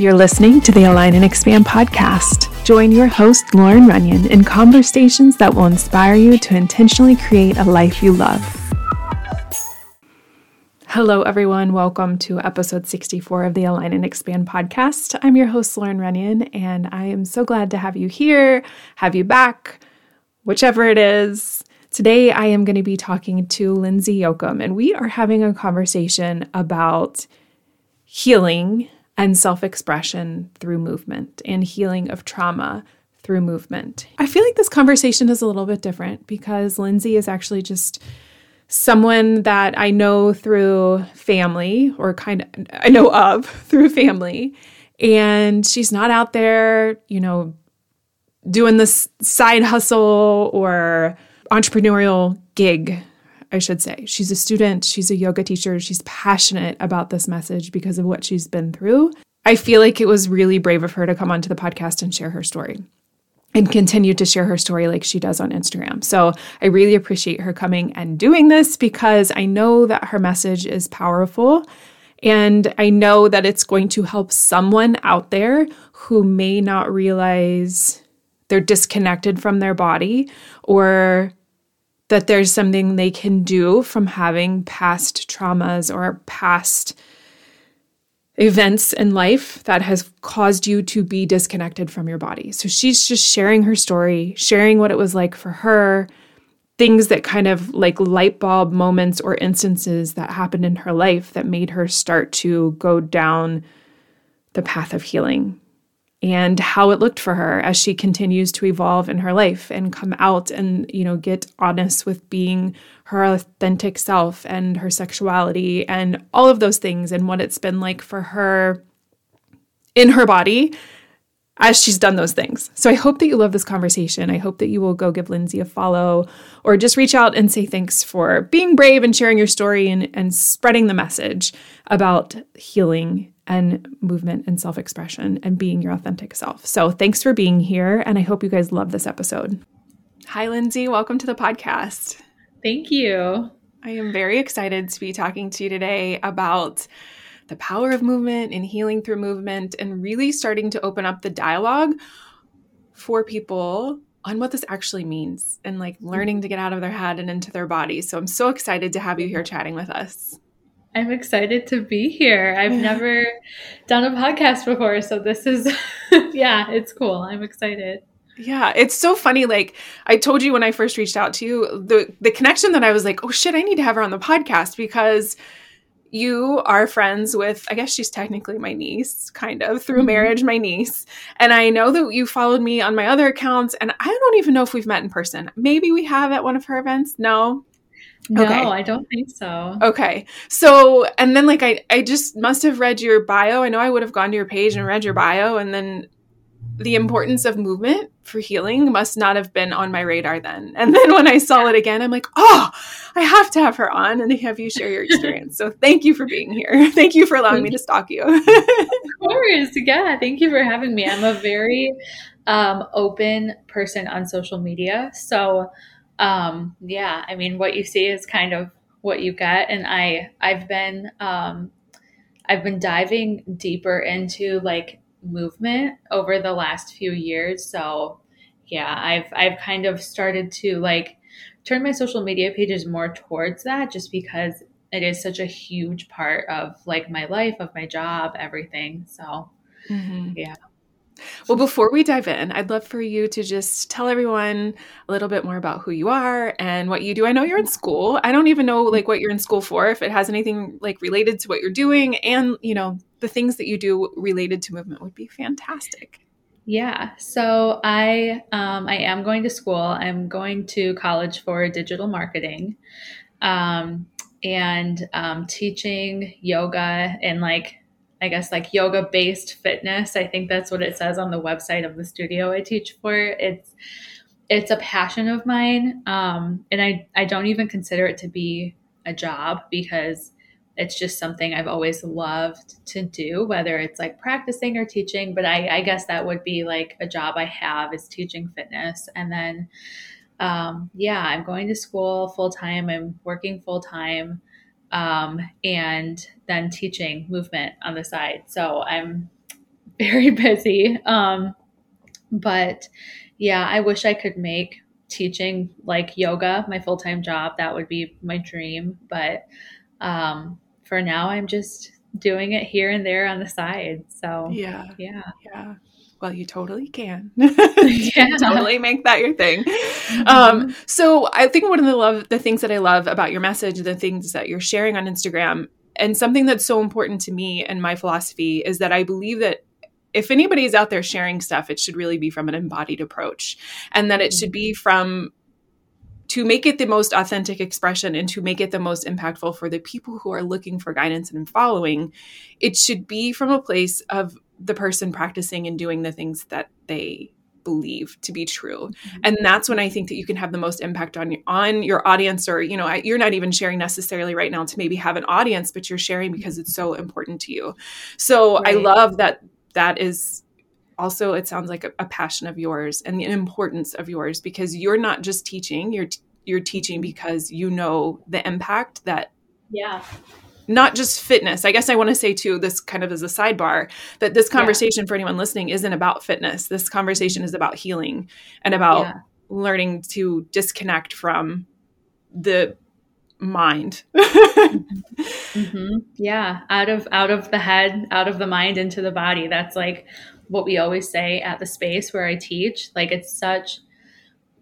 You're listening to the Align and Expand podcast. Join your host, Lauren Runyon, in conversations that will inspire you to intentionally create a life you love. Hello, everyone. Welcome to episode 64 of the Align and Expand podcast. I'm your host, Lauren Runyon, and I am so glad to have you here, have you back, whichever it is. Today, I am going to be talking to Lindsay Yoakum, and we are having a conversation about healing and self expression through movement and healing of trauma through movement. I feel like this conversation is a little bit different because Lindsay is actually just someone that I know through family or kind of I know of through family. And she's not out there, you know, doing this side hustle or entrepreneurial gig I should say. She's a student, she's a yoga teacher, she's passionate about this message because of what she's been through. I feel like it was really brave of her to come onto the podcast and share her story and continue to share her story like she does on Instagram. So I really appreciate her coming and doing this because I know that her message is powerful. And I know that it's going to help someone out there who may not realize they're disconnected from their body or that there's something they can do from having past traumas or past events in life that has caused you to be disconnected from your body. So she's just sharing her story, sharing what it was like for her, things that kind of like light bulb moments or instances that happened in her life that made her start to go down the path of healing and how it looked for her as she continues to evolve in her life and come out and you know get honest with being her authentic self and her sexuality and all of those things and what it's been like for her in her body as she's done those things. So I hope that you love this conversation. I hope that you will go give Lindsay a follow or just reach out and say thanks for being brave and sharing your story and, and spreading the message about healing and movement and self expression and being your authentic self. So thanks for being here. And I hope you guys love this episode. Hi, Lindsay. Welcome to the podcast. Thank you. I am very excited to be talking to you today about the power of movement and healing through movement and really starting to open up the dialogue for people on what this actually means and like learning to get out of their head and into their body. So I'm so excited to have you here chatting with us. I'm excited to be here. I've never done a podcast before, so this is yeah, it's cool. I'm excited. Yeah, it's so funny. Like I told you when I first reached out to you, the the connection that I was like, oh shit, I need to have her on the podcast because you are friends with i guess she's technically my niece kind of through mm-hmm. marriage my niece and i know that you followed me on my other accounts and i don't even know if we've met in person maybe we have at one of her events no no, okay. I don't think so. Okay. So, and then like I I just must have read your bio. I know I would have gone to your page and read your bio and then the importance of movement for healing must not have been on my radar then. And then when I saw it again, I'm like, "Oh, I have to have her on and have you share your experience." so, thank you for being here. Thank you for allowing me to stalk you. of course. Yeah, thank you for having me. I'm a very um, open person on social media. So, um, yeah, I mean, what you see is kind of what you get. And I, I've been, um, I've been diving deeper into like movement over the last few years. So yeah, I've, I've kind of started to like turn my social media pages more towards that just because it is such a huge part of like my life, of my job, everything. So mm-hmm. yeah. Well, before we dive in, I'd love for you to just tell everyone a little bit more about who you are and what you do. I know you're in school. I don't even know like what you're in school for, if it has anything like related to what you're doing and, you know, the things that you do related to movement would be fantastic. Yeah, so I um, I am going to school. I'm going to college for digital marketing, um, and um, teaching yoga and like I guess like yoga based fitness. I think that's what it says on the website of the studio I teach for. It's it's a passion of mine, um, and I I don't even consider it to be a job because it's just something I've always loved to do, whether it's like practicing or teaching. But I, I guess that would be like a job I have is teaching fitness, and then um, yeah, I'm going to school full time. I'm working full time um, and then teaching movement on the side. So I'm very busy. Um, but yeah, I wish I could make teaching like yoga my full time job. That would be my dream. But um, for now, I'm just doing it here and there on the side. So yeah, yeah, yeah. Well, you totally can. yeah. totally make that your thing. Mm-hmm. Um, so I think one of the love the things that I love about your message, the things that you're sharing on Instagram, and something that's so important to me and my philosophy is that I believe that if anybody is out there sharing stuff, it should really be from an embodied approach and that it should be from to make it the most authentic expression and to make it the most impactful for the people who are looking for guidance and following, it should be from a place of the person practicing and doing the things that they believe to be true mm-hmm. and that's when i think that you can have the most impact on on your audience or you know you're not even sharing necessarily right now to maybe have an audience but you're sharing because it's so important to you so right. i love that that is also it sounds like a, a, passion of yours and the importance of yours because you're not just teaching you're you're teaching because you know the impact that yeah not just fitness. I guess i want to say too this kind of as a sidebar that this conversation yeah. for anyone listening isn't about fitness. This conversation is about healing and about yeah. learning to disconnect from the mind. Mm-hmm. yeah out of out of the head out of the mind into the body. That's like what we always say at the space where i teach. Like it's such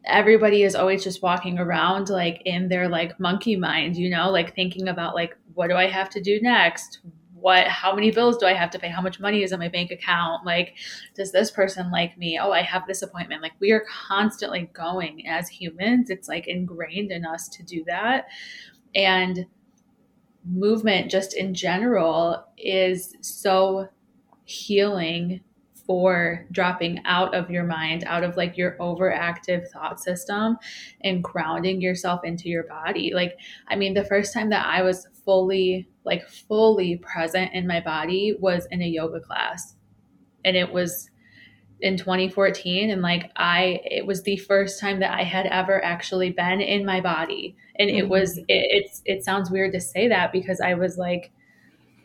everybody is always just walking around like in their like monkey mind you know? Like thinking about like what do i have to do next? What how many bills do i have to pay? How much money is in my bank account? Like does this person like me? Oh i have this appointment. Like we are constantly going as humans. It's like ingrained in us to do that. And movement just in general is so healing for dropping out of your mind, out of like your overactive thought system and grounding yourself into your body. Like, I mean, the first time that I was fully, like, fully present in my body was in a yoga class. And it was in 2014 and like i it was the first time that i had ever actually been in my body and it was mm-hmm. it, it's it sounds weird to say that because i was like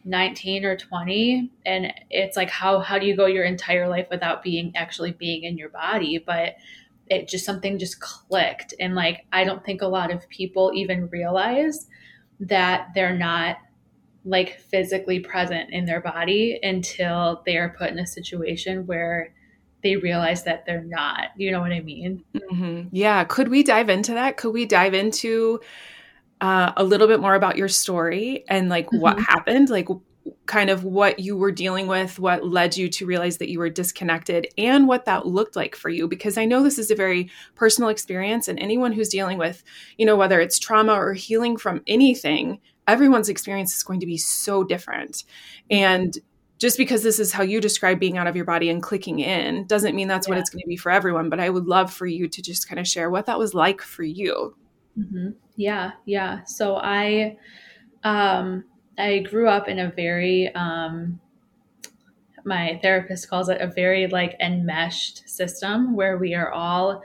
19 or 20 and it's like how how do you go your entire life without being actually being in your body? But it just something just clicked and like i don't think a lot of people even realize that they're not like physically present in their body until they are put in a situation where they realize that they're not you know what i mean? Mm-hmm. yeah could we dive into that? Could we dive into uh, a little bit more about your story and like mm-hmm. what happened, like kind of what you were dealing with, what led you to realize that you were disconnected, and what that looked like for you. Because I know this is a very personal experience, and anyone who's dealing with, you know, whether it's trauma or healing from anything, everyone's experience is going to be so different. And just because this is how you describe being out of your body and clicking in doesn't mean that's yeah. what it's going to be for everyone. But I would love for you to just kind of share what that was like for you. Mm-hmm. Yeah, yeah. So I, um, I grew up in a very, um, my therapist calls it a very like enmeshed system where we are all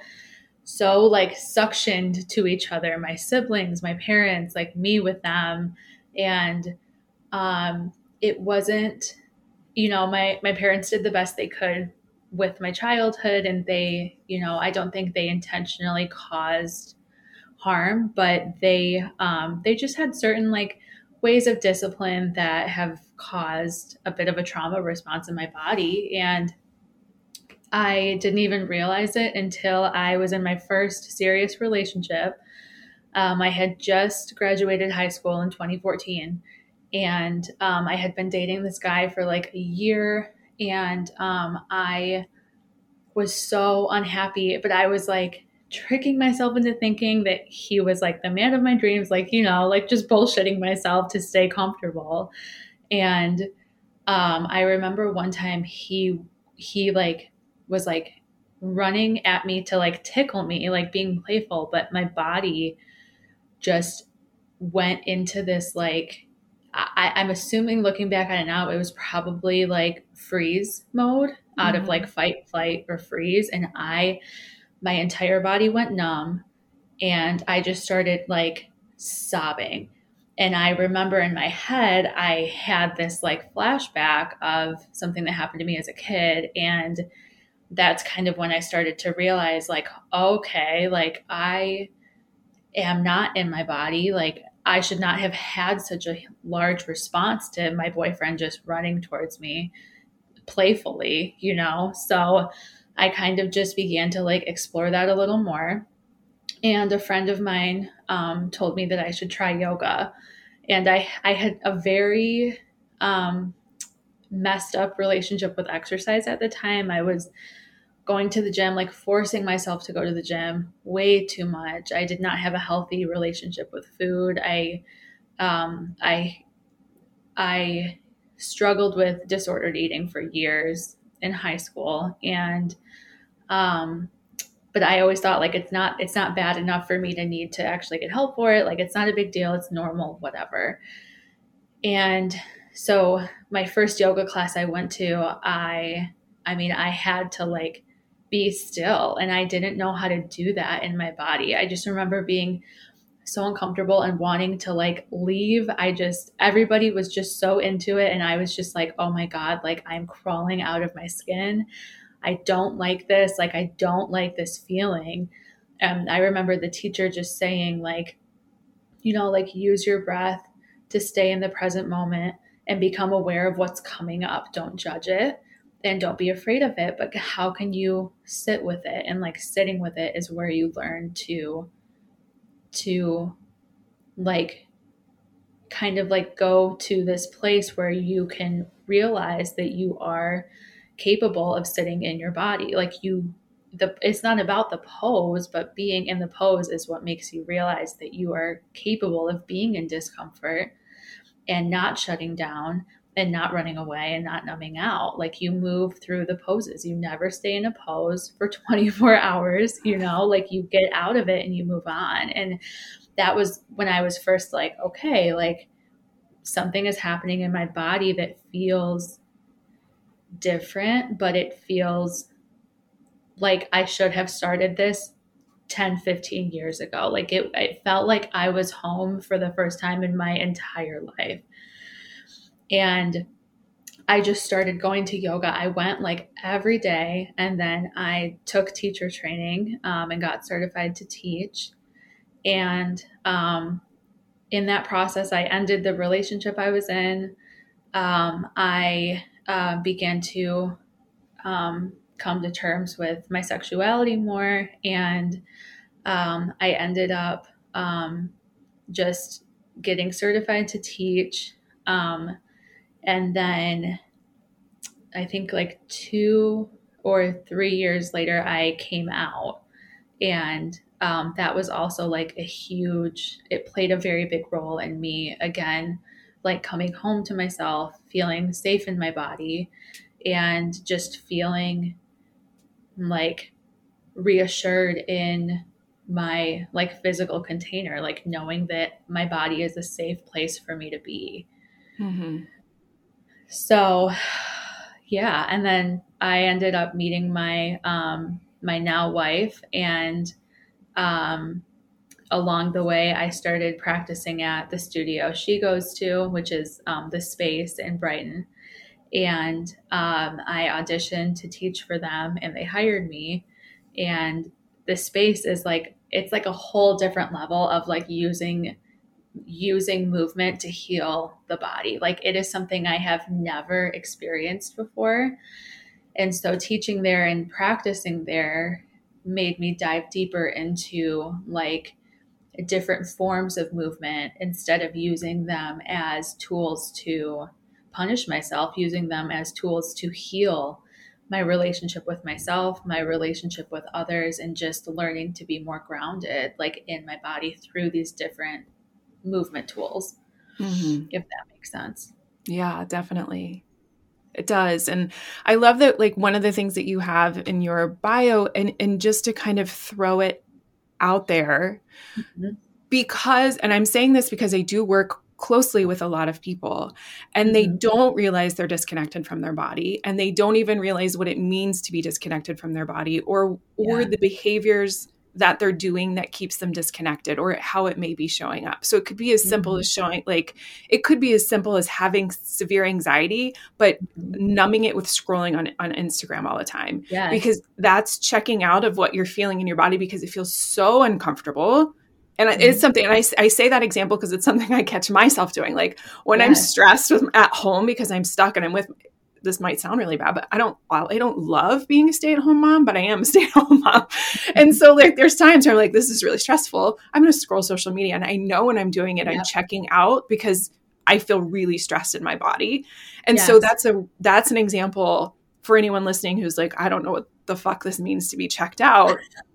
so like suctioned to each other my siblings my parents like me with them and um it wasn't you know my my parents did the best they could with my childhood and they you know i don't think they intentionally caused harm, but they um, they just had certain like ways of discipline that have caused a bit of a trauma response in my body and I didn't even realize it until I was in my first serious relationship. Um, I had just graduated high school in 2014, and um, I had been dating this guy for like a year, and um, I was so unhappy. But I was like, tricking myself into thinking that he was like the man of my dreams, like, you know, like just bullshitting myself to stay comfortable. And um, I remember one time he, he like was like running at me to like tickle me, like being playful, but my body just went into this like, I, I'm assuming looking back on it now, it was probably like freeze mode out mm-hmm. of like fight, flight, or freeze. And I, my entire body went numb and I just started like sobbing. and I remember in my head, I had this like flashback of something that happened to me as a kid. And that's kind of when I started to realize, like, okay, like I am not in my body. Like, I should not have had such a large response to my boyfriend just running towards me playfully, you know? So I kind of just began to like explore that a little more. And a friend of mine um, told me that I should try yoga. And I, I had a very um, messed up relationship with exercise at the time. I was going to the gym, like forcing myself to go to the gym way too much. I did not have a healthy relationship with food. I, um, I, I struggled with disordered eating for years in high school, and um, but I always thought like it's not it's not bad enough for me to need to actually get help for it. Like it's not a big deal. It's normal, whatever. And so my first yoga class I went to, I I mean, I had to like be still and I didn't know how to do that in my body. I just remember being so uncomfortable and wanting to like leave. I just everybody was just so into it and I was just like, "Oh my god, like I'm crawling out of my skin." I don't like this. Like, I don't like this feeling. And I remember the teacher just saying, like, you know, like use your breath to stay in the present moment and become aware of what's coming up. Don't judge it and don't be afraid of it. But how can you sit with it? And like sitting with it is where you learn to, to like, kind of like go to this place where you can realize that you are capable of sitting in your body. Like you the it's not about the pose, but being in the pose is what makes you realize that you are capable of being in discomfort and not shutting down and not running away and not numbing out. Like you move through the poses. You never stay in a pose for 24 hours, you know, like you get out of it and you move on. And that was when I was first like, okay, like something is happening in my body that feels different, but it feels like I should have started this 10, 15 years ago. Like it, it felt like I was home for the first time in my entire life. And I just started going to yoga. I went like every day, and then I took teacher training um, and got certified to teach. And um, in that process, I ended the relationship I was in. Um, I uh, began to um, come to terms with my sexuality more. And um, I ended up um, just getting certified to teach. Um, and then I think like two or three years later, I came out. And um, that was also like a huge, it played a very big role in me again like coming home to myself, feeling safe in my body, and just feeling like reassured in my like physical container, like knowing that my body is a safe place for me to be. Mm-hmm. So, yeah, and then I ended up meeting my um, my now wife, and um, along the way, I started practicing at the studio she goes to, which is um, the space in Brighton. And um, I auditioned to teach for them, and they hired me. And the space is like it's like a whole different level of like using using movement to heal the body. Like it is something I have never experienced before. And so teaching there and practicing there made me dive deeper into like different forms of movement instead of using them as tools to punish myself, using them as tools to heal my relationship with myself, my relationship with others, and just learning to be more grounded, like in my body through these different movement tools, mm-hmm. if that makes sense. Yeah, definitely. It does. And I love that, like, one of the things that you have in your bio, and, and just to kind of throw it out there mm-hmm. because, and I'm saying this because I do work closely with a lot of people and they mm-hmm. don't realize they're disconnected from their body and they don't even realize what it means to be disconnected from their body or or yeah. the behaviors that they're doing that keeps them disconnected or how it may be showing up. So it could be as simple mm-hmm. as showing like it could be as simple as having severe anxiety but mm-hmm. numbing it with scrolling on on Instagram all the time. Yes. Because that's checking out of what you're feeling in your body because it feels so uncomfortable. And mm-hmm. it's something, and I, I say that example because it's something I catch myself doing. Like when yes. I'm stressed with, at home because I'm stuck and I'm with this might sound really bad, but I don't I don't love being a stay-at-home mom, but I am a stay-at-home mom. And so like there's times where I'm like, this is really stressful. I'm gonna scroll social media and I know when I'm doing it, yeah. I'm checking out because I feel really stressed in my body. And yes. so that's a that's an example for anyone listening who's like, I don't know what the fuck this means to be checked out.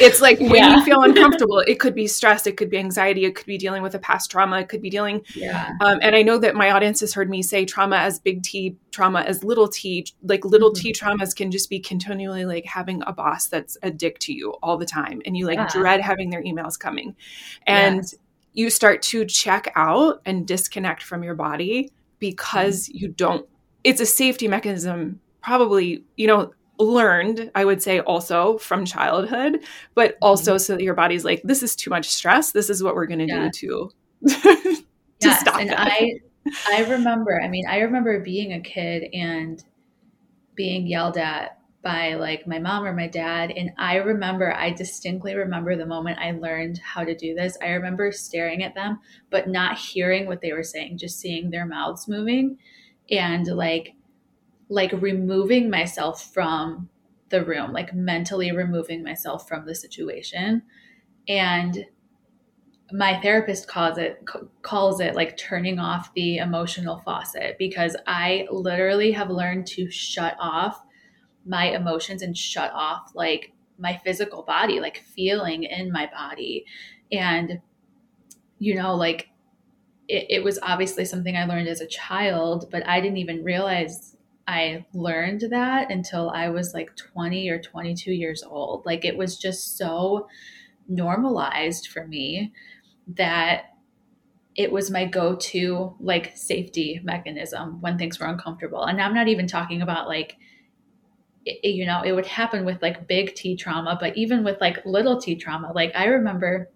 it's like when yeah. you feel uncomfortable, it could be stress, it could be anxiety, it could be dealing with a past trauma, it could be dealing. Yeah. Um, and I know that my audience has heard me say trauma as big T, trauma as little t. Like little mm-hmm. t traumas can just be continually like having a boss that's a dick to you all the time, and you like yeah. dread having their emails coming, and yes. you start to check out and disconnect from your body because mm-hmm. you don't. It's a safety mechanism probably you know learned, I would say, also from childhood, but also mm-hmm. so that your body's like, this is too much stress. This is what we're going to yeah. do to, to yes, stop and. I, I remember, I mean, I remember being a kid and being yelled at by like my mom or my dad. And I remember, I distinctly remember the moment I learned how to do this. I remember staring at them, but not hearing what they were saying, just seeing their mouths moving and like like removing myself from the room, like mentally removing myself from the situation. And my therapist calls it calls it like turning off the emotional faucet because I literally have learned to shut off my emotions and shut off like my physical body, like feeling in my body. And you know, like it, it was obviously something I learned as a child, but I didn't even realize I learned that until I was like 20 or 22 years old. Like it was just so normalized for me that it was my go-to like safety mechanism when things were uncomfortable. And I'm not even talking about like it, you know, it would happen with like big T trauma, but even with like little T trauma. Like I remember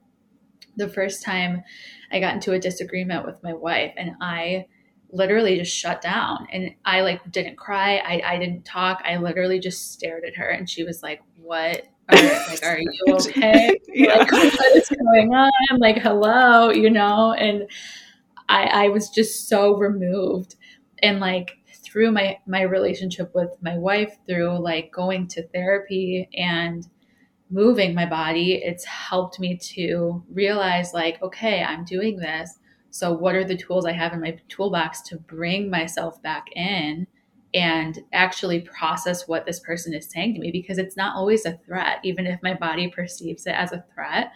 the first time I got into a disagreement with my wife and I literally just shut down. And i like didn't cry. I, I didn't talk. I literally just stared at her and she was like what? Are, like are you okay? Yeah. like what is going on? Like hello you know? And i i was just so removed and like through my my relationship with my wife through like going to therapy and moving my body it's helped me to realize like okay i'm doing this so, what are the tools I have in my toolbox to bring myself back in and actually process what this person is saying to me? Because it's not always a threat, even if my body perceives it as a threat.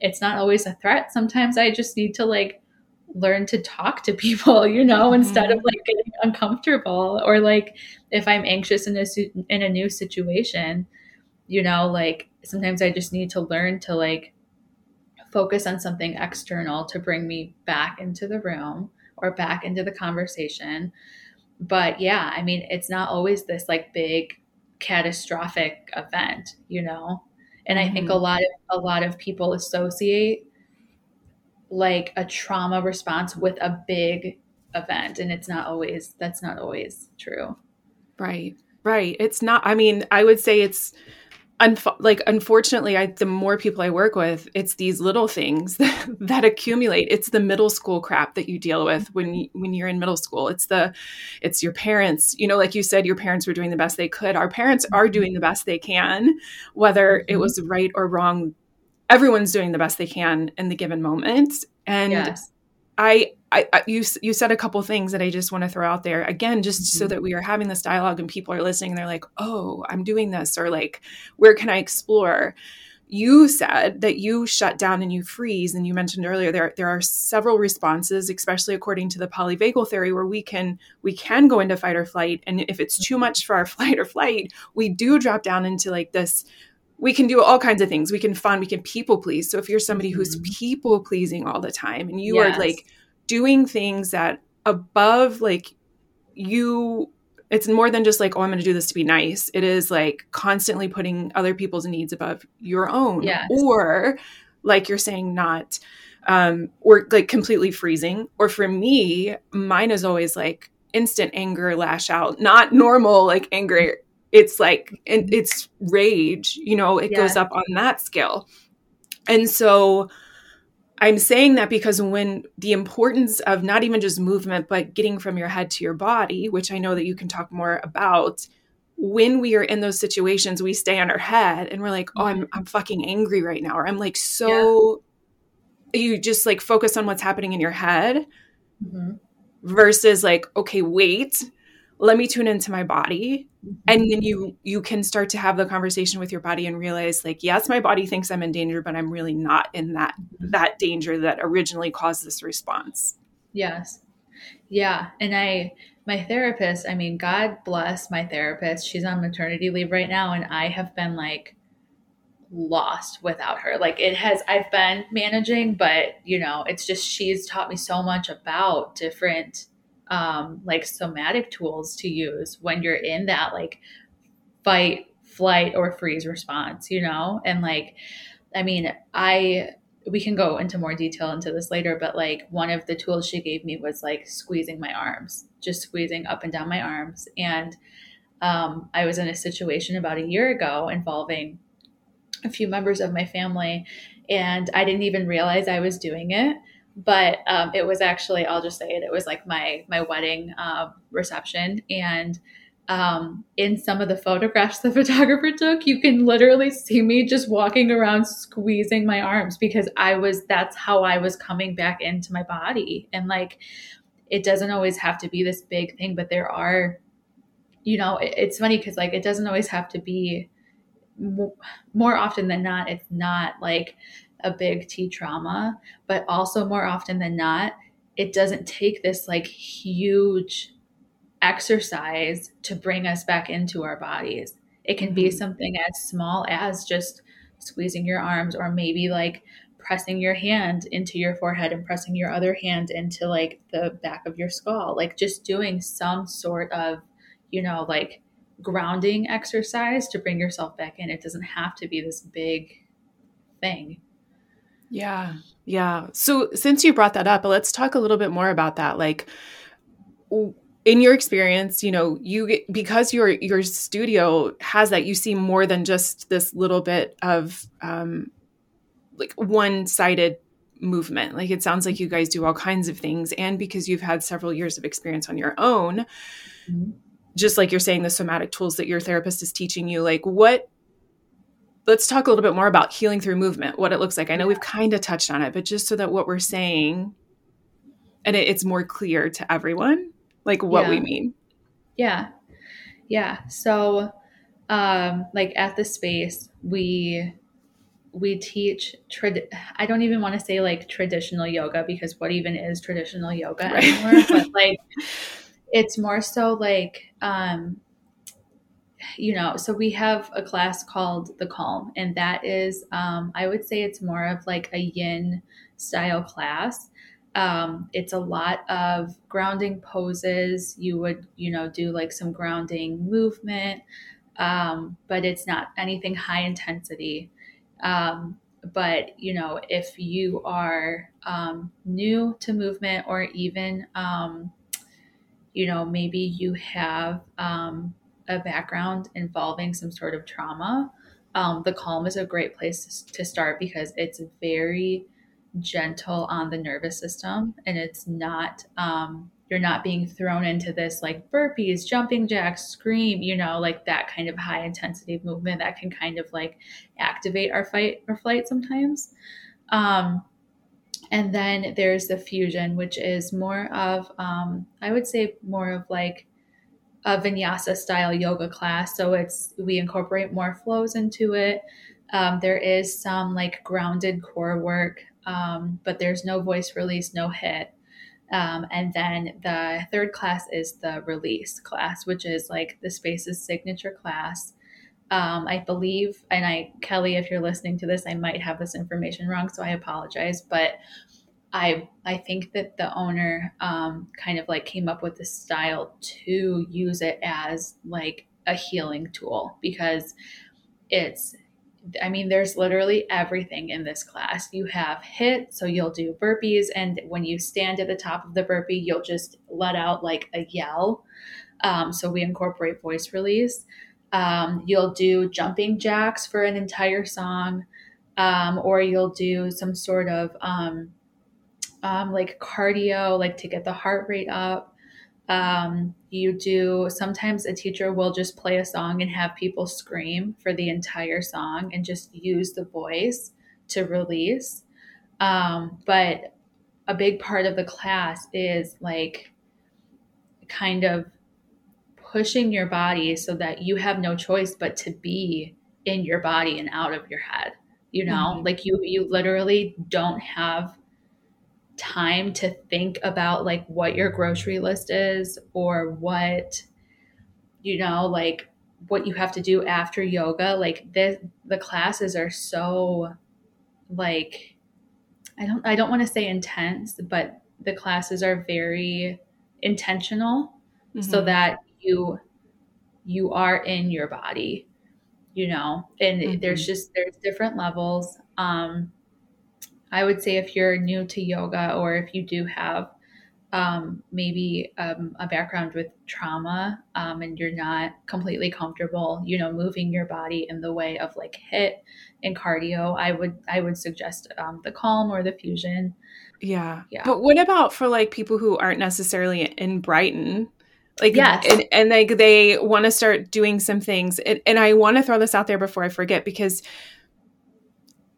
It's not always a threat. Sometimes I just need to like learn to talk to people, you know, mm-hmm. instead of like getting uncomfortable or like if I'm anxious in a in a new situation, you know, like sometimes I just need to learn to like focus on something external to bring me back into the room or back into the conversation. But yeah, I mean, it's not always this like big catastrophic event, you know? And I think a mm-hmm. lot of a lot of people associate like a trauma response with a big event and it's not always that's not always true. Right. Right. It's not I mean, I would say it's Unf- like unfortunately I, the more people i work with it's these little things that, that, accumulate it's the middle school crap that you deal with when you, when you're in middle school it's the it's your parents you know like you said your parents were doing the best they could our parents are mm-hmm. doing the best they can whether it mm-hmm. was right or wrong everyone's doing the best they can in the given moment and yes. I, I, I, you you said a couple things that I just want to throw out there again, just mm-hmm. so that we are having this dialogue and people are listening. And they're like, "Oh, I'm doing this," or like, "Where can I explore?" You said that you shut down and you freeze, and you mentioned earlier there there are several responses, especially according to the polyvagal theory, where we can we can go into fight or flight, and if it's too much for our flight or flight, we do drop down into like this we can do all kinds of things. We can fun, we can people please. So if you're somebody mm-hmm. who's people pleasing all the time and you yes. are like doing things that above like you It's more than just like, oh, I'm going to do this to be nice. It is like constantly putting other people's needs above your own. Yes. Or, like you're saying, not, um, or like completely freezing. Or for me, mine is always like instant anger, lash out, not normal like anger. It's like, it's rage, you know, it goes up on that scale. And so, I'm saying that because when the importance of not even just movement, but getting from your head to your body, which I know that you can talk more about, when we are in those situations, we stay on our head and we're like, oh, I'm, I'm fucking angry right now. Or I'm like, so yeah. you just like focus on what's happening in your head mm-hmm. versus like, okay, wait, let me tune into my body. Mm-hmm. And then you you can start to have the conversation with your body and realize like yes my body thinks i'm in danger but i'm really not in that mm-hmm. that danger that originally caused this response. Yes. Yeah. And i my therapist i mean god bless my therapist. She's on maternity leave right now and i have been like lost without her. Like it has i've been managing but you know it's just she's taught me so much about different um, like somatic tools to use when you're in that like fight, flight, or freeze response, you know? And like, I mean, I, we can go into more detail into this later, but like one of the tools she gave me was like squeezing my arms, just squeezing up and down my arms. And um, I was in a situation about a year ago involving a few members of my family, and I didn't even realize I was doing it but um, it was actually i'll just say it it was like my my wedding uh, reception. And um, in some of the photographs the photographer took you can literally see me just walking around squeezing my arms because i was that's how i was coming back into my body. And like it doesn't always have to be this big thing but there are you know it, it's funny because like it doesn't always have to be more often than not it's not like a big T trauma, but also more often than not, it doesn't take this like huge exercise to bring us back into our bodies. It can be mm-hmm. something as small as just squeezing your arms or maybe like pressing your hand into your forehead and pressing your other hand into like the back of your skull. Like just doing some sort of, you know, like grounding exercise to bring yourself back in. It doesn't have to be this big thing. Yeah. Yeah. So since you brought that up, let's talk a little bit more about that. Like in your experience, you know, you get, because your your studio has that, you see more than just this little bit of um like one-sided movement. Like it sounds like you guys do all kinds of things and because you've had several years of experience on your own, mm-hmm. just like you're saying the somatic tools that your therapist is teaching you, like what let's talk a little bit more about healing through movement, what it looks like. I know we've kind of touched on it, but just so that what we're saying and it, it's more clear to everyone, like what yeah. we mean. Yeah. Yeah. So, um, like at the space, we we teach trad- I don't even want to say like traditional yoga because what even is traditional yoga right. anymore, but like it's more so like um you know, so we have a class called the Calm, and that is, um, I would say it's more of like a yin style class. Um, it's a lot of grounding poses. You would, you know, do like some grounding movement, um, but it's not anything high intensity. Um, but you know, if you are um, new to movement, or even, um, you know, maybe you have um, a background involving some sort of trauma, um, the calm is a great place to start because it's very gentle on the nervous system and it's not um, you're not being thrown into this like burpees jumping jacks scream you know like that kind of high intensity movement that can kind of like activate our fight or flight sometimes. Um, and then there's the fusion which is more of um, i would say more of like a vinyasa style yoga class. So it's we incorporate more flows into it. Um, there is some like grounded core work, um, but there's no voice release, no HIIT. Um, and then the third class is the release class, which is like the Space's signature class. Um, I believe, and I, Kelly, if you're listening to this, I might have this information wrong, so I apologize. But I I think that the owner um, kind of like came up with the style to use it as like a healing tool because it's I mean, there's literally everything in this class. You have HIIT, so you'll do burpees, and when you stand at the top of the burpee, you'll just let out like a yell. Um, so we incorporate voice release. Um, you'll do jumping jacks for an entire song, um, or you'll do some sort of um, like cardio, like to get the heart rate up. Um, you do sometimes a teacher will just play a song and have people scream for the entire song and just use the voice to release. Um, but a big part of the class is like kind of pushing your body so that you have no choice but to be in your body and out of your head you know mm-hmm. like you you literally don't have time to think about like what your grocery list is or what you know like what you have to do after yoga like this the classes are so like i don't i don't want to say intense but the classes are very intentional mm-hmm. so that you you are in your body you know and mm-hmm. there's just there's different levels um I would say if you're new to yoga or if you do have um, maybe um, a background with trauma um, and you're not completely comfortable, you know, moving your body in the way of like HIIT and cardio, I would I would suggest um, the calm or the fusion. Yeah. yeah. But what about for like people who aren't necessarily in Brighton? Like yes. and, and like they want to start doing some things. And, and I want to throw this out there before I forget because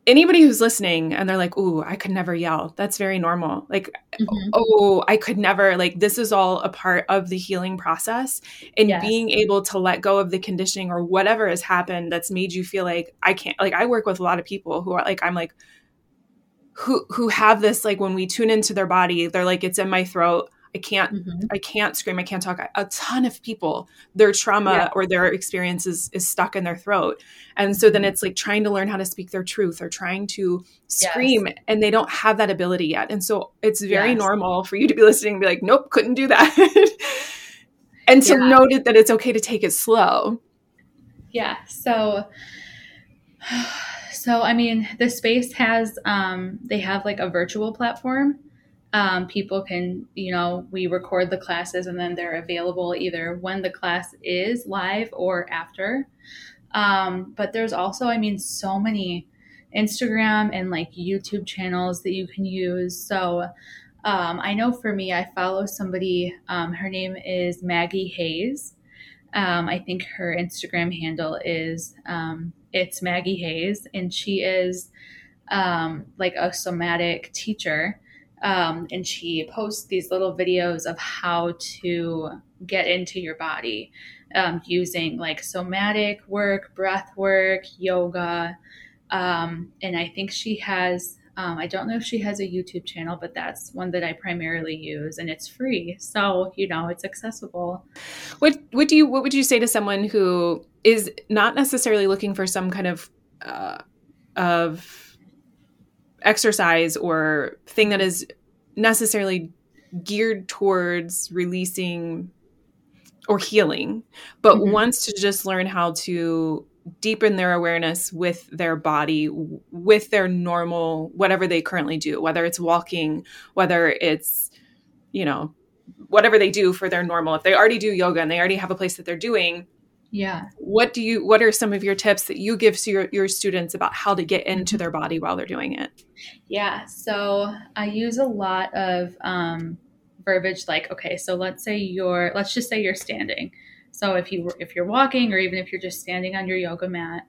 anybody who's listening and they're like, "Ooh, I could never yell." That's very normal. Like, mm-hmm. "Oh, I could never." Like this is all a part of the healing process and yes. being able to let go of the conditioning or whatever has happened that's made you feel like I can't like I work with a lot of people who are like I'm like who who have this like when we tune into their body, they're like it's in my throat. I can't mm-hmm. I can't scream, I can't talk. A ton of people, their trauma yeah. or their experiences is, stuck in their throat. And so then mm-hmm. it's like trying to learn how to speak their truth or trying to scream yes. and they don't have that ability yet. And so it's very yes. normal for you to be listening and be like, nope, couldn't do that. and to yeah. note that it's okay to take it slow. Yeah. So so I mean the space has um they have like a virtual platform um, people can, you know, we record the classes and then they're available either when the class is live or after. Um, but there's also, I mean, so many Instagram and like YouTube channels that you can use. So um, I know for me, I follow somebody, um, her name is Maggie Hayes. Um, I think her Instagram handle is um, it's Maggie Hayes, and she is like a somatic teacher. Um, and she posts these little videos of how to get into your body um, using like somatic work, breath work, yoga. Um, and I think she has, um, I don't know if she has a YouTube channel, but that's one that I primarily use and it's free. So, you know, it's accessible. What, what do you, what would you say to someone who is not necessarily looking for some kind of, uh, of exercise or thing that is necessarily geared towards releasing or healing, but mm-hmm. wants to just learn how to deepen their awareness with their body, with their normal, whatever they currently do, whether it's walking, whether it's, you know, whatever they do for their normal. If they already do yoga and they already have a place that they're doing, yeah. What do you what are some of your tips that you give to your, your students about how to get into their body while they're doing it? Yeah. So I use a lot of um, verbiage like, okay, so let's say you're let's just say you're standing. So if you if you're walking or even if you're just standing on your yoga mat,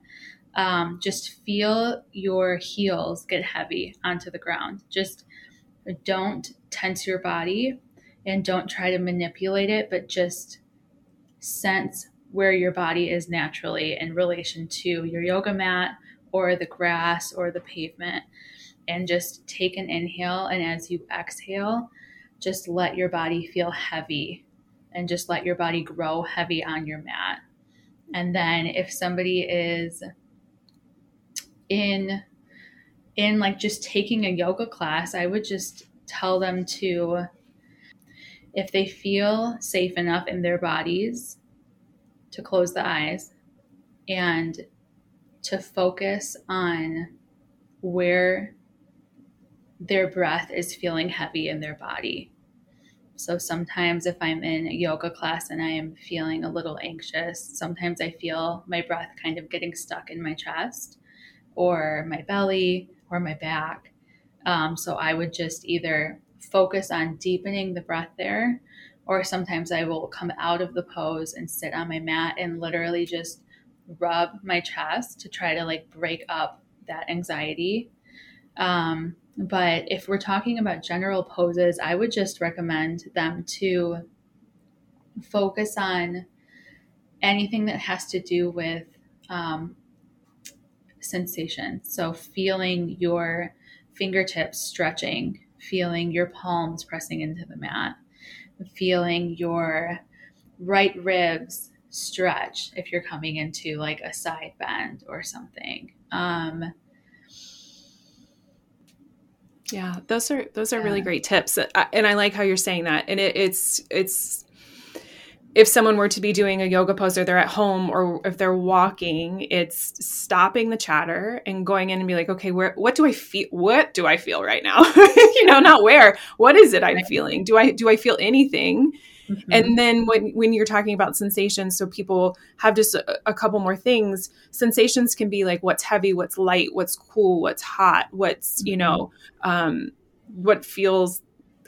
um, just feel your heels get heavy onto the ground. Just don't tense your body and don't try to manipulate it, but just sense where your body is naturally in relation to your yoga mat or the grass or the pavement. And just take an inhale. And as you exhale, just let your body feel heavy and just let your body grow heavy on your mat. And then if somebody is in in like just taking a yoga class, I would just tell them to, if they feel safe enough in their bodies, to close the eyes and to focus on where their breath is feeling heavy in their body. So sometimes, if I'm in a yoga class and I am feeling a little anxious, sometimes I feel my breath kind of getting stuck in my chest or my belly or my back. Um, so I would just either focus on deepening the breath there, or sometimes I will come out of the pose and sit on my mat and literally just rub my chest to try to like break up that anxiety. Um, but if we're talking about general poses, I would just recommend them to focus on anything that has to do with um, sensation. So, feeling your fingertips stretching, feeling your palms pressing into the mat, feeling your right ribs stretch if you're coming into like a side bend or something. Um, yeah, those are those are yeah. really great tips, and I like how you're saying that. And it, it's it's if someone were to be doing a yoga pose or they're at home or if they're walking, it's stopping the chatter and going in and be like, okay, where what do I feel what do I feel right now? you know, not where. What is it I'm feeling? Do I do I feel anything? Mm-hmm. And then when when you're talking about sensations, so people have just a, a, couple more things. Sensations can be like what's heavy, what's light, what's cool, what's hot, what's mm-hmm. you know, um, what feels.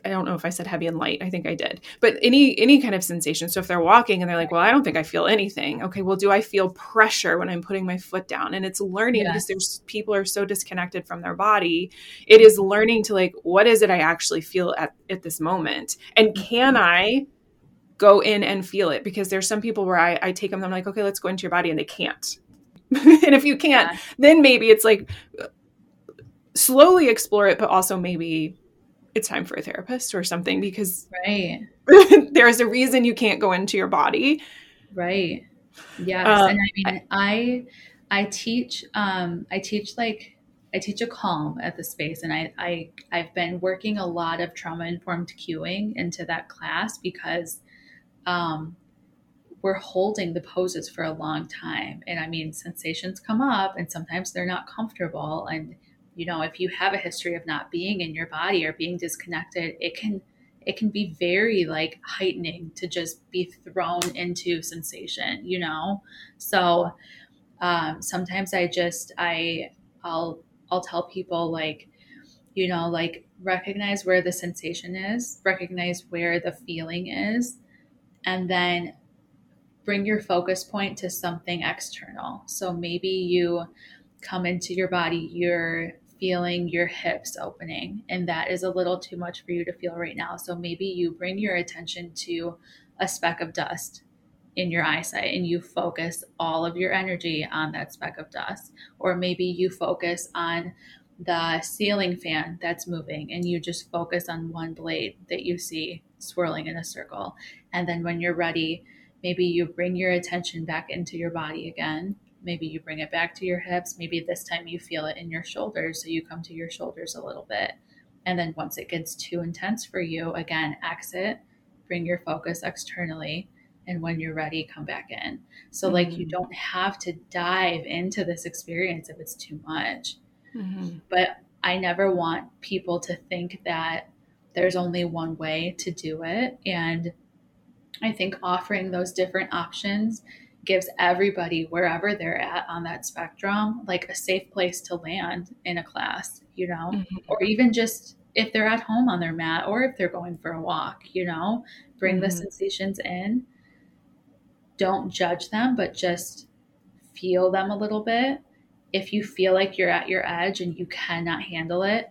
I don't know if I said heavy and light. I think I did. But any any kind of sensation. So if they're walking and they're like, "Well, I don't think I feel anything." Okay, well, do I feel pressure when I'm putting my foot down? And it's learning because there's people are so disconnected from their body. It is learning to like, what is it I actually feel at at this moment? And can mm-hmm. I go in and feel it because there's some people where I, I take them, I'm like, okay, let's go into your body, and they can't. and if you can't, yeah. then maybe it's like slowly explore it, but also maybe it's time for a therapist or something because right there's a reason you can't go into your body. Right. Yes. Um, and I mean, I I teach um I teach like I teach a calm at the space and I, I I've been working a lot of trauma informed cueing into that class because um, we're holding the poses for a long time. And I mean, sensations come up and sometimes they're not comfortable. And, you know, if you have a history of not being in your body or being disconnected, it can it can be very like heightening to just be thrown into sensation, you know? So um, sometimes I just I I'll I'll tell people like, you know, like recognize where the sensation is, recognize where the feeling is, and then bring your focus point to something external. So maybe you come into your body, you're feeling your hips opening, and that is a little too much for you to feel right now. So maybe you bring your attention to a speck of dust in your eyesight and you focus all of your energy on that speck of dust. Or maybe you focus on the ceiling fan that's moving and you just focus on one blade that you see swirling in a circle. And then when you're ready, maybe you bring your attention back into your body again. Maybe you bring it back to your hips. Maybe this time you feel it in your shoulders. So you come to your shoulders a little bit. And then once it gets too intense for you, again, exit, bring your focus externally. And when you're ready, come back in. So, mm-hmm. like, you mm-hmm. don't have to dive into this experience if it's too much. Mm-hmm. But I never want people to think that there's only one way to do it. And I think offering those different options gives everybody, wherever they're at on that spectrum, like a safe place to land in a class, you know, mm-hmm. or even just if they're at home on their mat or if they're going for a walk, you know, bring mm-hmm. the sensations in. Don't judge them, but just feel them a little bit. If you feel like you're at your edge and you cannot handle it,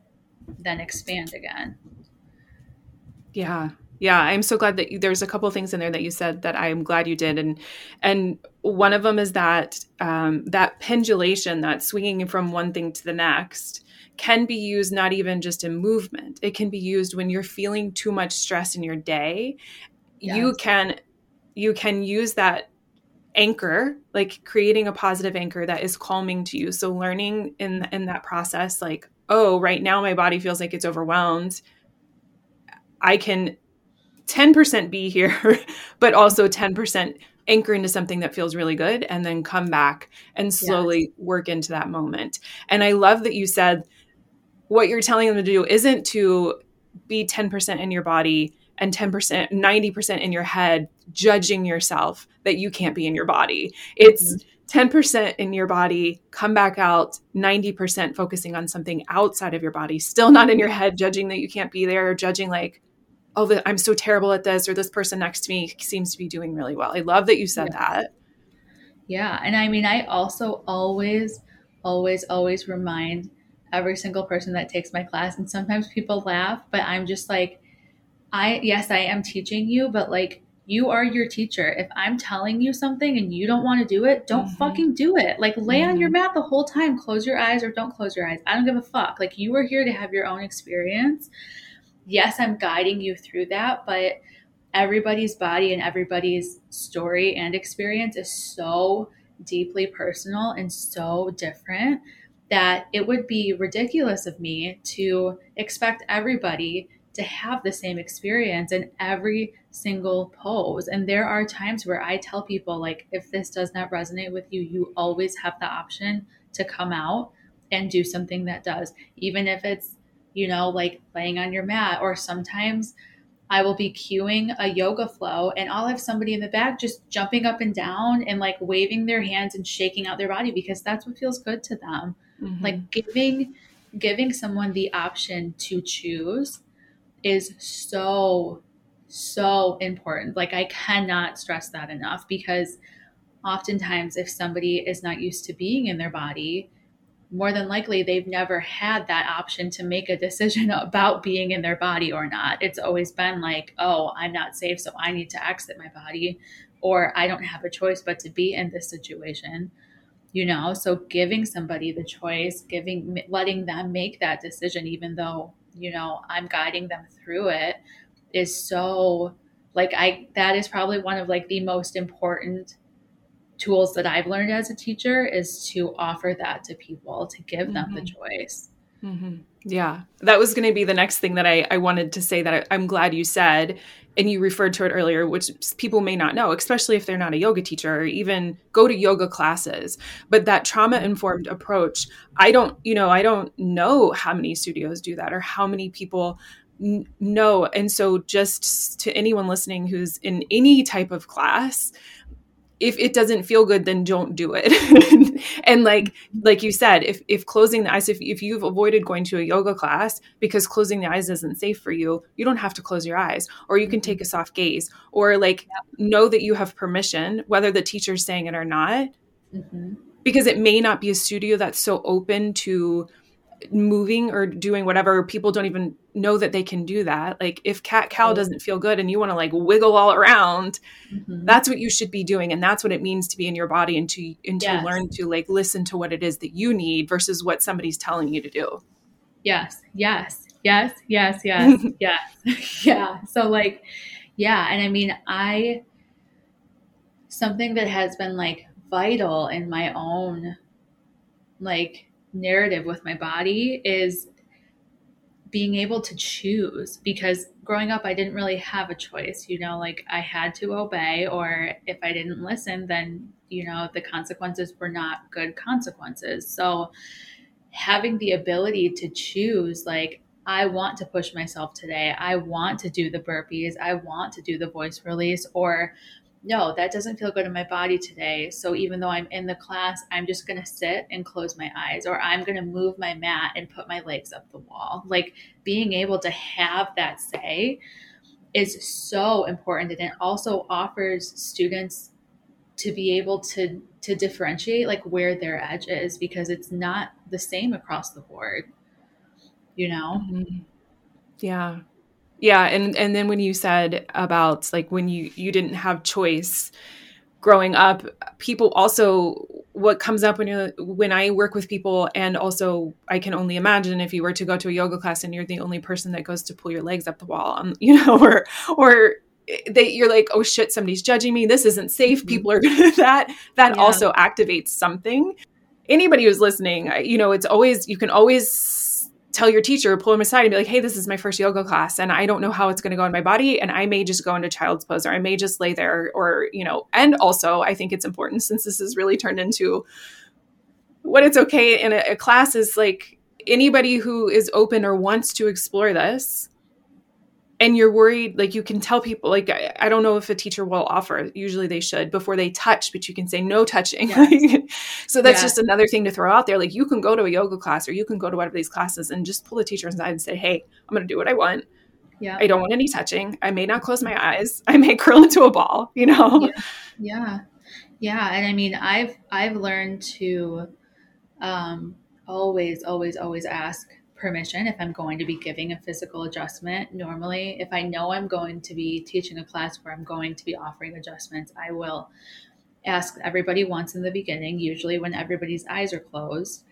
then expand again. Yeah. Yeah, I'm so glad that you, there's a couple things in there that you said that I'm glad you did, and and one of them is that um, that pendulation, that swinging from one thing to the next, can be used not even just in movement. It can be used when you're feeling too much stress in your day. Yes. You can you can use that anchor, like creating a positive anchor that is calming to you. So learning in in that process, like oh, right now my body feels like it's overwhelmed I can 10% be here, but also 10% anchor into something that feels really good and then come back and slowly yes. work into that moment. And I love that you said what you're telling them to do isn't to be 10% in your body and 10%, 90% in your head, judging yourself that you can't be in your body. It's mm-hmm. 10% in your body, come back out, 90% focusing on something outside of your body, still not in your head, judging that you can't be there, judging like, oh, I'm so terrible at this, or this person next to me seems to be doing really well. I love that you said yeah. that. Yeah. And I mean, I also always, always, always remind every single person that takes my class. And sometimes people laugh, but I'm just like, I, yes, I am teaching you, but like, you are your teacher. If I'm telling you something and you don't want to do it, don't mm-hmm. fucking do it. Like lay mm-hmm. on your mm-hmm. mat the whole time, close your eyes or don't close your eyes. I don't give a fuck. Like you are here to have your own experience yes, I'm guiding you through that, but everybody's body and everybody's story and experience is so deeply personal and so different that it would be ridiculous of me to expect everybody to have the same experience in every single pose. And there are times where I tell people, like, if this does not resonate with you, you always have the option to come out and do something that does, even if it's you know, like laying on your mat. Or sometimes I will be cueing a yoga flow and I'll have somebody in the back just jumping up and down and like waving their hands and shaking out their body because that's what feels good to them. Mm-hmm. Like giving giving someone the option to choose is so so important. Like I cannot stress that enough because oftentimes if somebody is not used to being in their body, more than likely they've never had that option to make a decision about being in their body or not. It's always been like, oh, I'm not safe, so I need to exit my body, or I don't have a choice but to be in this situation. You know, so giving somebody the choice, giving, letting them make that decision, even though, you know, I'm guiding them through it, is so like, I, that is probably one of like the most important tools that I've learned as a teacher is to offer that to people, to give them mm-hmm. the choice. Mm-hmm. Yeah, that was going to be the next thing that I, I wanted to say that I, am glad you said, and you referred to it earlier, which people may not know, especially if they're not a yoga teacher or even go to yoga classes. But that trauma informed approach, I don't, you know, I don't know how many studios do that or how many people know. And so, just to anyone listening who's in any type of class, if it doesn't feel good then don't do it and like like you said if if closing the eyes if, if you've avoided going to a yoga class because closing the eyes isn't safe for you you don't have to close your eyes or you can take a soft gaze or like yeah. know that you have permission whether the teacher's saying it or not mm-hmm. because it may not be a studio that's so open to moving or doing whatever people don't even know that they can do that. Like if cat cow doesn't feel good and you want to like wiggle all around mm-hmm. that's what you should be doing and that's what it means to be in your body and to and to learn to like listen to what it is that you need versus what somebody's telling you to do. Yes yes yes yes yes yes. Yeah so like yeah and i mean i something that has been like vital in my own like narrative with my body is being able to choose because growing up I didn't really have a choice, you know, like I had to obey or if I didn't listen then, you know, the consequences were not good consequences. So having the ability to choose like I want to push myself today. I want to do the burpees. I want to do the voice release or no, that doesn't feel good in my body today. So even though I'm in the class, I'm just going to sit and close my eyes, or I'm going to move my mat and put my legs up the wall. Like being able to have that say is so important. And it also offers students to be able to to differentiate like where their edge is because it's not the same across the board you know mm-hmm. yeah yeah and and then when you said about like when you you didn't have choice growing up people also what comes up when you when i work with people and also i can only imagine if you were to go to a yoga class and you're the only person that goes to pull your legs up the wall um, you know or or that you're like oh shit somebody's judging me this isn't safe mm-hmm. people are that that yeah. also activates something anybody who's listening you know it's always you can always tell your teacher, pull them aside and be like, hey, this is my first yoga class and I don't know how it's going to go in my body. And I may just go into child's pose or I may just lay there or, you know, and also I think it's important since this has really turned into what it's okay in a, a class is like anybody who is open or wants to explore this and you're worried like you can tell people like I, I, don't know if a teacher will offer usually they should before they touch but you can say no touching. Yes. so that's yeah. just another thing to throw out there. Like you can go to a yoga class or you can go to one of these classes and just pull the teacher aside and say hey i'm going to do what i want. Yeah. I don't want any touching. I may not close my eyes. I may curl into a ball you know? Yeah. Yeah, yeah. and i mean i've i've learned to um always always always ask permission if I'm going to be giving a physical adjustment. Normally, if I know I'm going to be teaching a class where I'm going to be offering adjustments, I will ask everybody once in the beginning, usually when everybody's eyes are closed.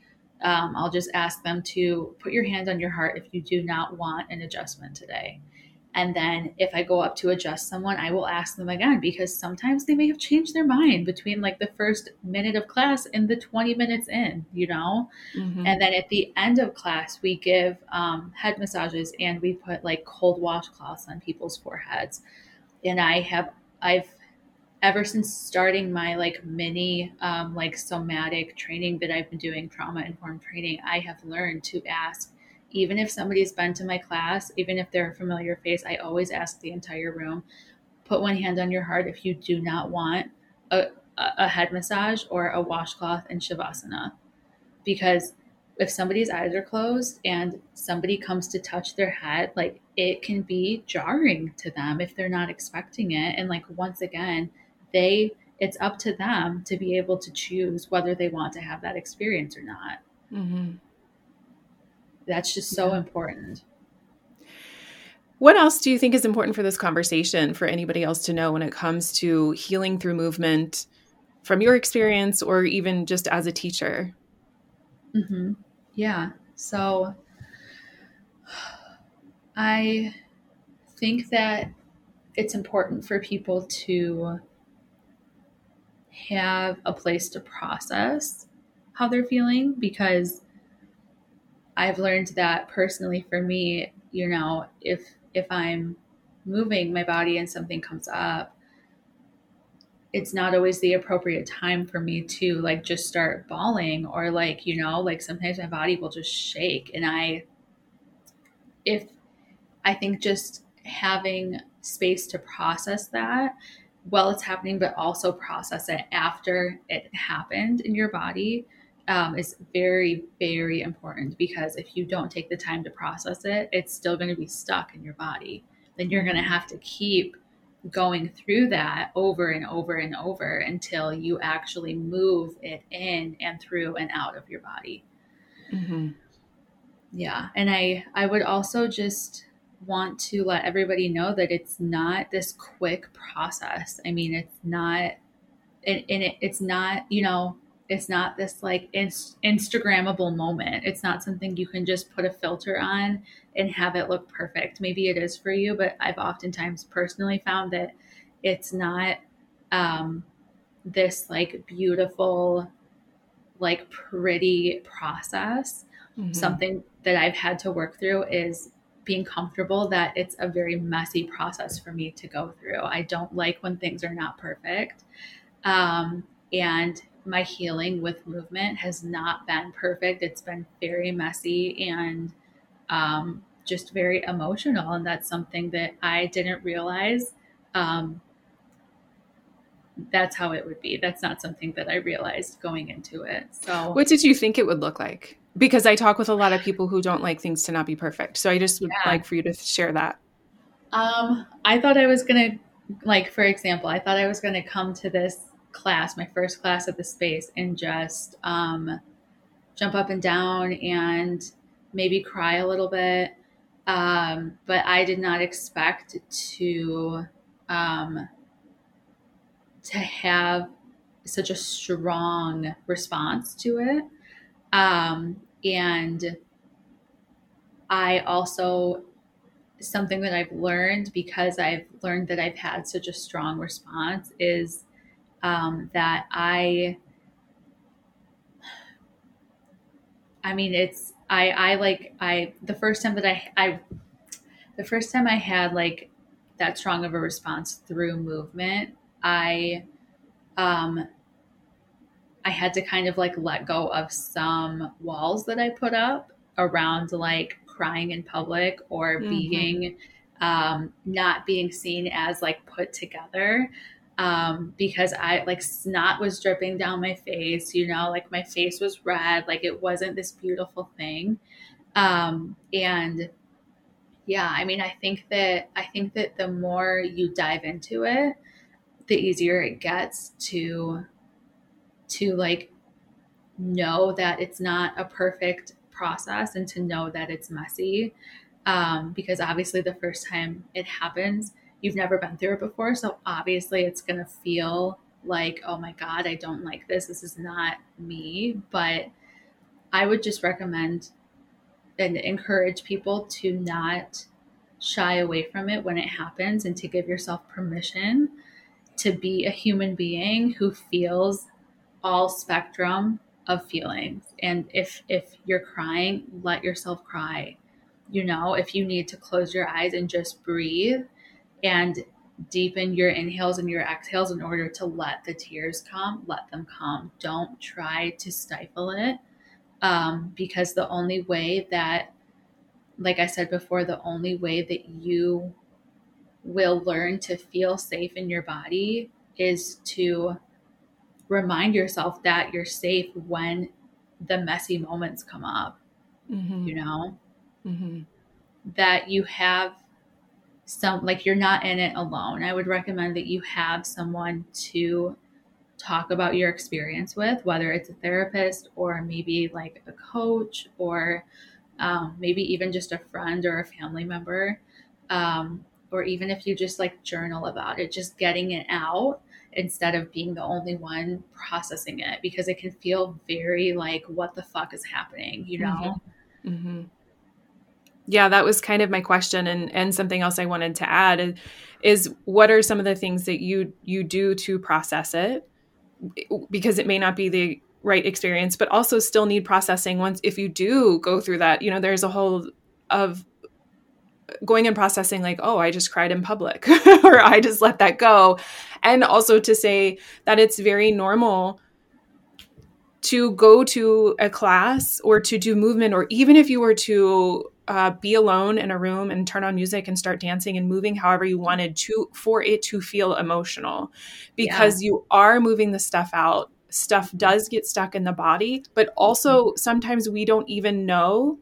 Um, I'll just ask them to put your hand on your heart if you do not want an adjustment today. And then if I go up to adjust someone, I will ask them again because sometimes they may have changed their mind between like the first minute of class and the 20 minutes in, you know? Mm-hmm. And then at the end of class, we give um, head massages and we put like cold washcloths on people's foreheads. And I have, I've, ever since starting my like mini um, like somatic training that I've been doing trauma informed training, I have learned to ask even if somebody's been to my class, even if they're a familiar face, I always ask the entire room, put one hand on your heart if you do not want a, a head massage or a washcloth in Shavasana. Because if somebody's eyes are closed and somebody comes to touch their head, like it can be jarring to them if they're not expecting it. And like once again, they it's up to them to be able to choose whether they want to have that experience or not. Mm-hmm. That's just so yeah. important. What else do you think is important for this conversation for anybody else to know when it comes to healing through movement from your experience or even just as a teacher? Mm-hmm. Yeah. So I think that it's important for people to have a place to process how they're feeling because I've learned that personally for me, you know, if if I'm moving my body and something comes up, it's not always the appropriate time for me to like just start bawling or like, you know, like sometimes my body will just shake and I if I think just having space to process that while it's happening, but also process it after it happened in your body um, is very, very important because if you don't take the time to process it, it's still going to be stuck in your body. Then you're going to have to keep going through that over and over and over until you actually move it in and through and out of your body. Mm-hmm. Yeah. And I, I would also just want to let everybody know that it's not this quick process. I mean, it's not, and, and it, it's not, you know, it's not this like inst- instagrammable moment. It's not something you can just put a filter on and have it look perfect. Maybe it is for you but i've oftentimes personally found that it's not um, this like beautiful like pretty process. Mm-hmm. something that i've had to work through is being comfortable that it's a very messy process for me to go through. I don't like when things are not perfect. Um, and my healing with movement has not been perfect. It's been very messy and um, just very emotional. And that's something that I didn't realize. Um, that's how it would be. That's not something that I realized going into it. So, what did you think it would look like? Because I talk with a lot of people who don't like things to not be perfect. So, I just would yeah. like for you to share that. Um, I thought I was going to, like, for example, I thought I was going to come to this class, my first class at the space, and just um, jump up and down and maybe cry a little bit. Um, but I did not expect to um, to have such a strong response to it. Um, and I also something that I've learned because I've learned that I've had such a strong response is um, that I, I mean, it's I I like I the first time that I I the first time I had like that strong of a response through movement, I um I had to kind of like let go of some walls that I put up around like crying in public or mm-hmm. being um not being seen as like put together um, because I like snot was dripping down my face, you know, like my face was red, like it wasn't this beautiful thing. Um, and yeah, I mean, I think that I think that the more you dive into it, the easier it gets to to like know that it's not a perfect process and to know that it's messy. Um, because obviously the first time it happens, you've never been through it before. So obviously it's going to feel like, oh my God, I don't like this. This is not me. But I would just recommend and encourage people to not shy away from it when it happens and to give yourself permission to be a human being who feels all spectrum of feelings and if if you're crying let yourself cry you know if you need to close your eyes and just breathe and deepen your inhales and your exhales in order to let the tears come let them come don't try to stifle it um, because the only way that like i said before the only way that you will learn to feel safe in your body is to remind yourself that you're safe when the messy moments come up mm-hmm. you know mm-hmm. that you have some like you're not in it alone. I would recommend that you have someone to talk about your experience with, whether it's a therapist or maybe like a coach or um, maybe even just a friend or a family member. Um, or even if you just like journal about it, just getting it out instead of being the only one processing it because it can feel very like, what the fuck is happening, you know? Mm-hmm. Mm-hmm yeah that was kind of my question and and something else i wanted to add is, is what are some of the things that you you do to process it? Because it may not be the right experience but also still need processing once if you do go through that you know there's a whole of going and processing like oh i just cried in public or i just let that go and also to say that it's very normal to go to a class or to do movement or even if you were to uh, be alone in a room and turn on music and start dancing and moving however you wanted to for it to feel emotional because yeah. you are moving the stuff out stuff does get stuck in the body but also sometimes we don't even know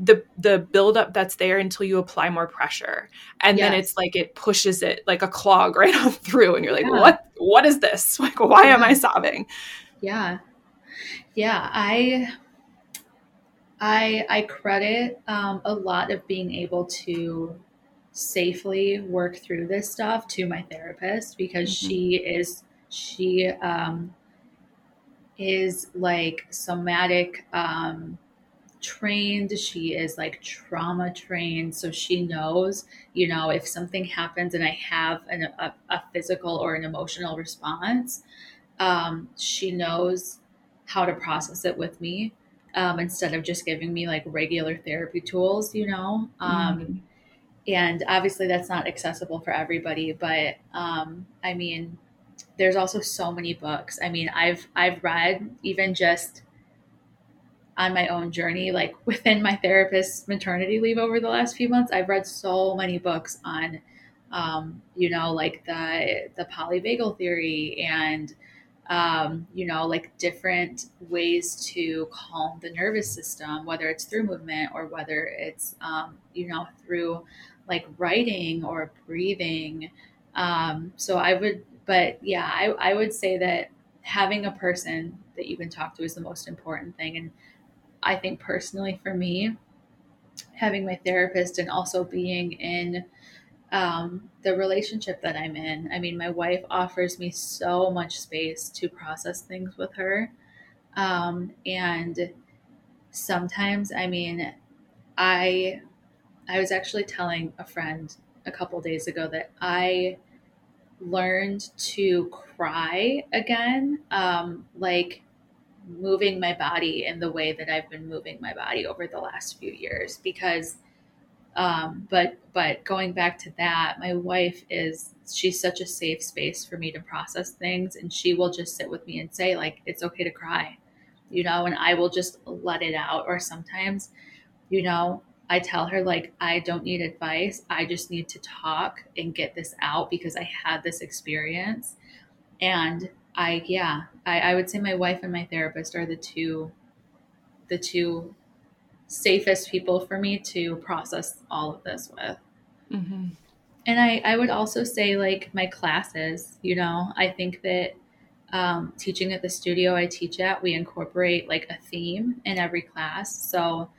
the the buildup that's there until you apply more pressure and yes. then it's like it pushes it like a clog right on through and you're like yeah. what what is this like why yeah. am i sobbing yeah yeah i I I credit um, a lot of being able to safely work through this stuff to my therapist because mm-hmm. she is she um, is like somatic um, trained. She is like trauma trained, so she knows you know if something happens and I have an, a, a physical or an emotional response, um, she knows how to process it with me um, instead of just giving me like regular therapy tools, you know. Um, mm-hmm. And obviously, that's not accessible for everybody. But um, I mean, there's also so many books. I mean, I've I've read even just on my own journey, like within my therapist's maternity leave over the last few months, I've read so many books on, um, you know, like the the polyvagal theory and um, you know, like different ways to calm the nervous system, whether it's through movement or whether it's, um, you know, through like writing or breathing. Um, so I would, but yeah, I, I would say that having a person that you can talk to is the most important thing. And I think personally for me, having my therapist and also being in um, the relationship that I'm in. I mean, my wife offers me so much space to process things with her. Um, and sometimes, I mean, I I was actually telling a friend a couple days ago that I learned to cry again, um, like moving my body in the way that I've been moving my body over the last few years because um, but but going back to that, my wife is she's such a safe space for me to process things and she will just sit with me and say like it's okay to cry you know and i will just let it out. Or sometimes you know i tell her like i don't need advice. I just need to talk and get this out because i had this experience. And i yeah i, I would say my wife and my therapist are the two the two safest people for me to process all of this with. Mm-hmm. And I, I would also say like my classes you know? I think that um, teaching at the studio i teach at we incorporate like a theme in every class. So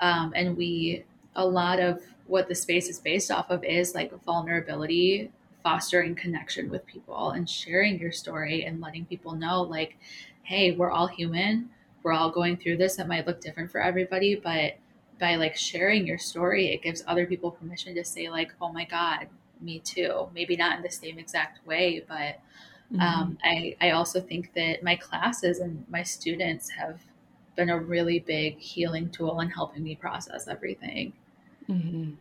um, and we a lot of what the space is based off of is like vulnerability fostering connection with people and sharing your story and letting people know like hey we're all human we're all going through this it might look different for everybody but by like sharing your story, it gives other people permission to say like, "Oh my God, me too." Maybe not in the same exact way, but um, mm-hmm. I I also think that my classes and my students have been a really big healing tool in helping me process everything. Mm-hmm.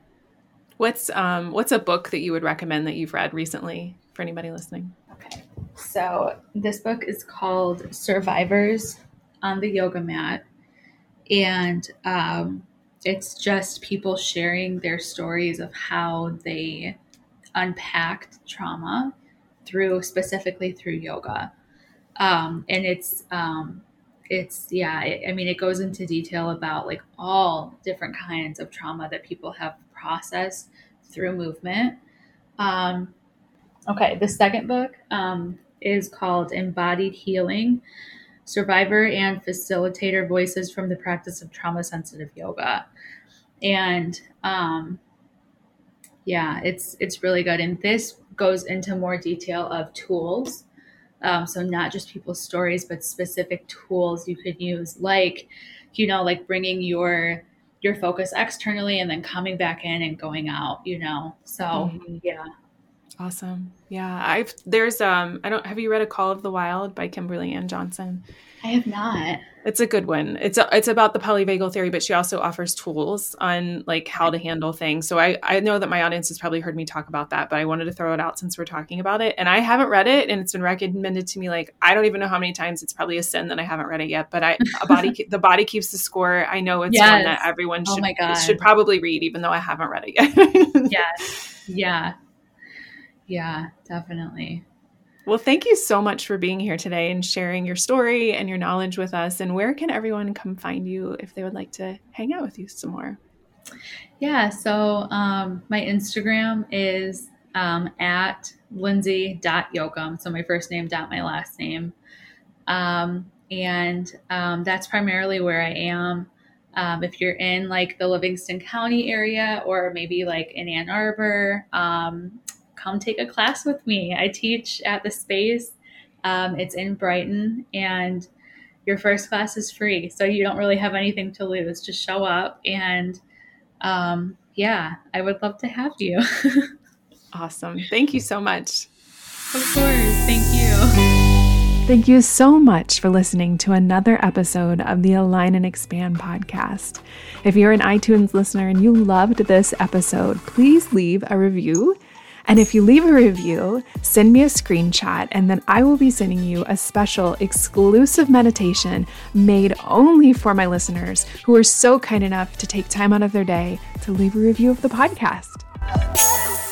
What's um what's a book that you would recommend that you've read recently for anybody listening? Okay, so this book is called Survivors on the Yoga Mat, and um, it's just people sharing their stories of how they unpacked trauma through specifically through yoga. Um, and it's um, it's yeah it, i mean it goes into detail about like all different kinds of trauma that people have processed through movement. Um, okay the second book um, is called embodied healing survivor and facilitator voices from the practice of trauma sensitive yoga. And um, yeah, it's it's really good. And this goes into more detail of tools. Um, so not just people's stories, but specific tools you could use, like you know, like bringing your your focus externally and then coming back in and going out. You know, so mm-hmm. yeah. Awesome. Yeah. I've there's um I don't have you read A Call of the Wild by Kimberly Ann Johnson? I have not. It's a good one. It's a, it's about the polyvagal theory, but she also offers tools on like how to handle things. So I I know that my audience has probably heard me talk about that, but I wanted to throw it out since we're talking about it. And I haven't read it, and it's been recommended to me like I don't even know how many times. It's probably a sin that I haven't read it yet. But I a body the body keeps the score. I know it's yes. one that everyone should oh should probably read, even though I haven't read it yet. yes. Yeah. Yeah, definitely. Well, thank you so much for being here today and sharing your story and your knowledge with us. And where can everyone come find you if they would like to hang out with you some more? Yeah, so um, my Instagram is um, at lindsay.yoakum. So my first name dot my last name. Um, and um, that's primarily where I am. Um, if you're in like the Livingston County area or maybe like in Ann Arbor, um, come take a class with me. I teach at the space. Um, it's in Brighton, and your first class is free. So you don't really have anything to lose. Just show up. And um, yeah, I would love to have you. awesome. Thank you so much. Of course. Thank you. Thank you so much for listening to another episode of the Align and Expand podcast. If you're an iTunes listener and you loved this episode, please leave a review and if you leave a review, send me a screenshot, and then I will be sending you a special exclusive meditation made only for my listeners who are so kind enough to take time out of their day to leave a review of the podcast.